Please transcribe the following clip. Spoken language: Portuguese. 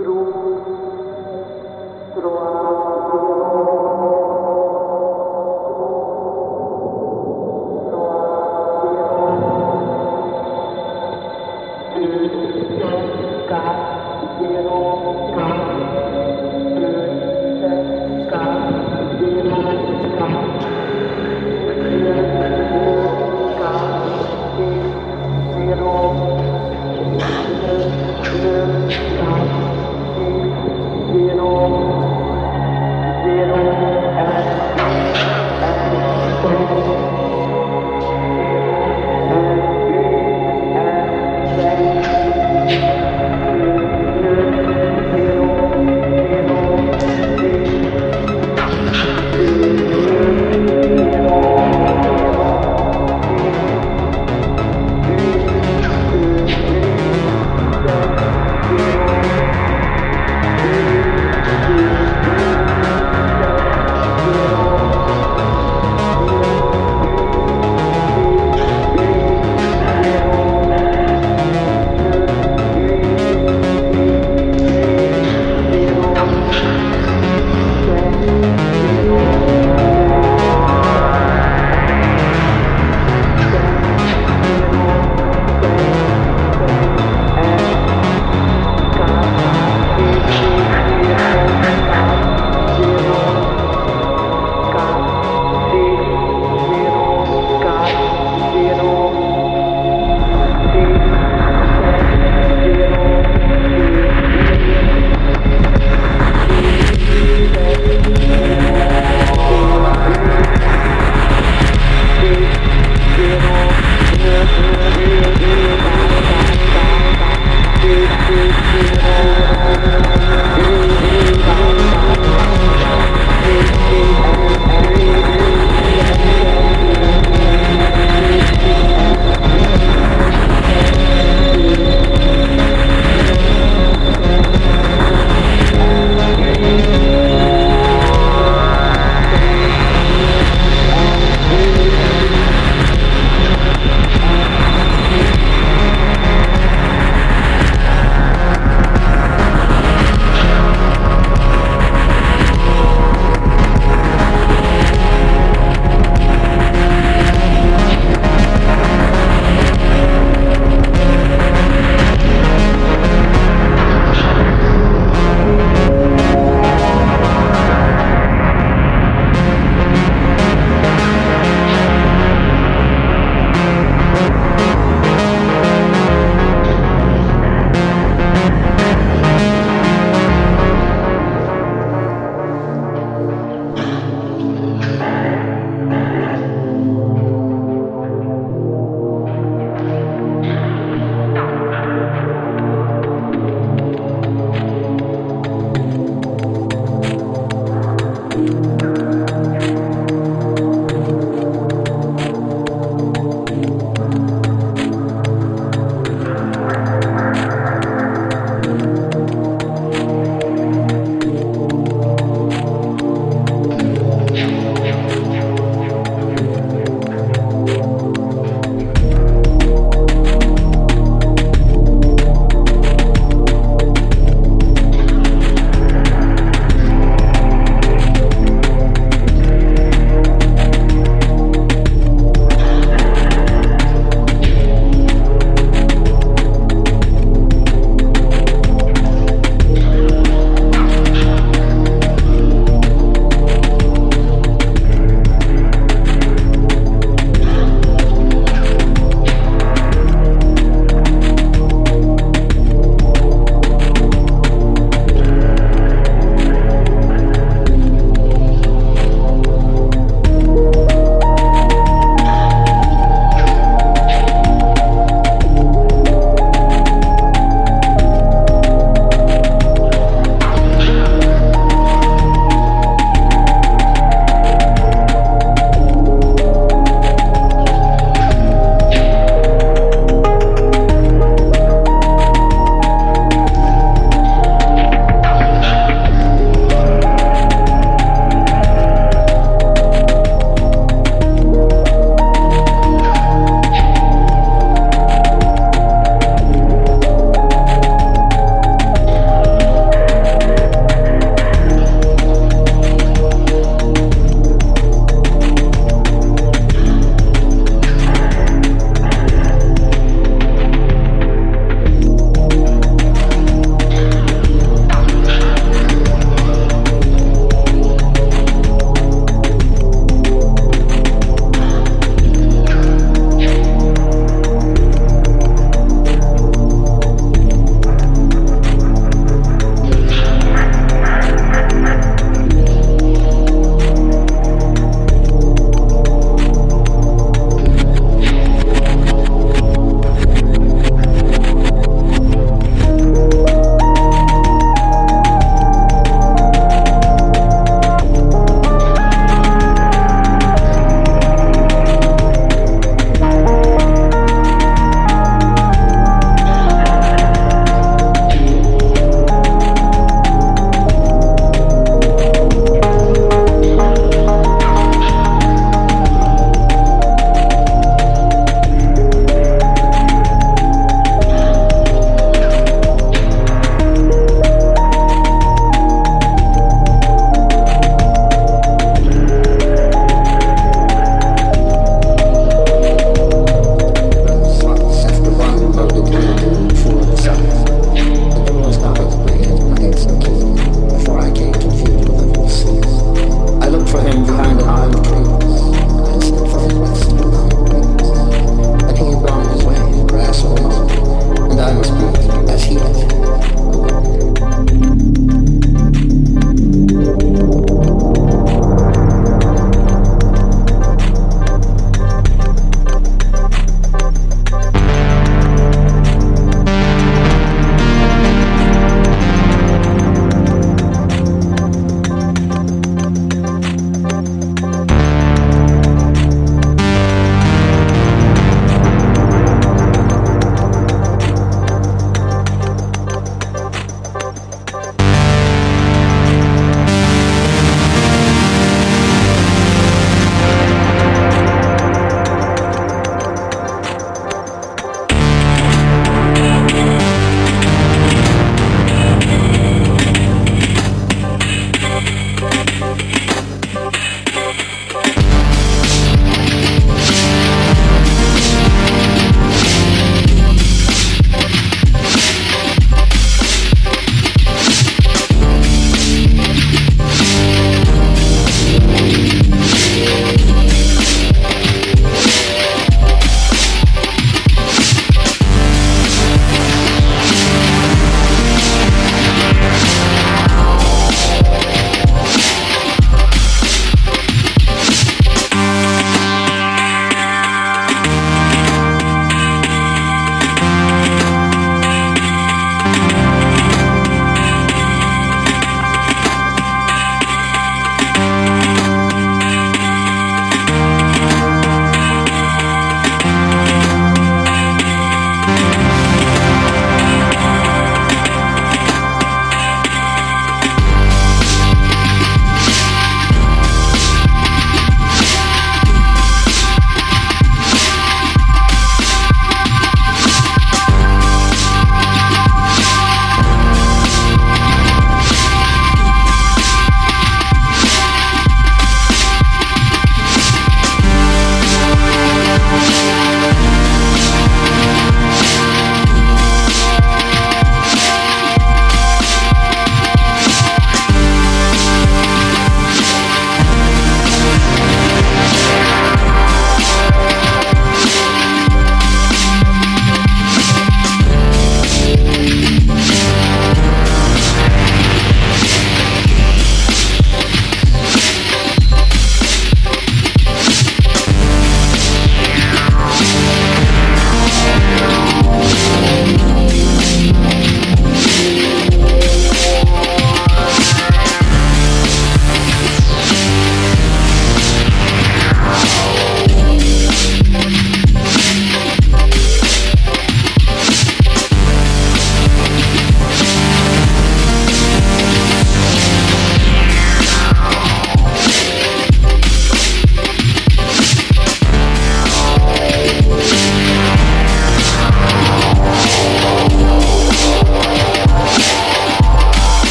grupo.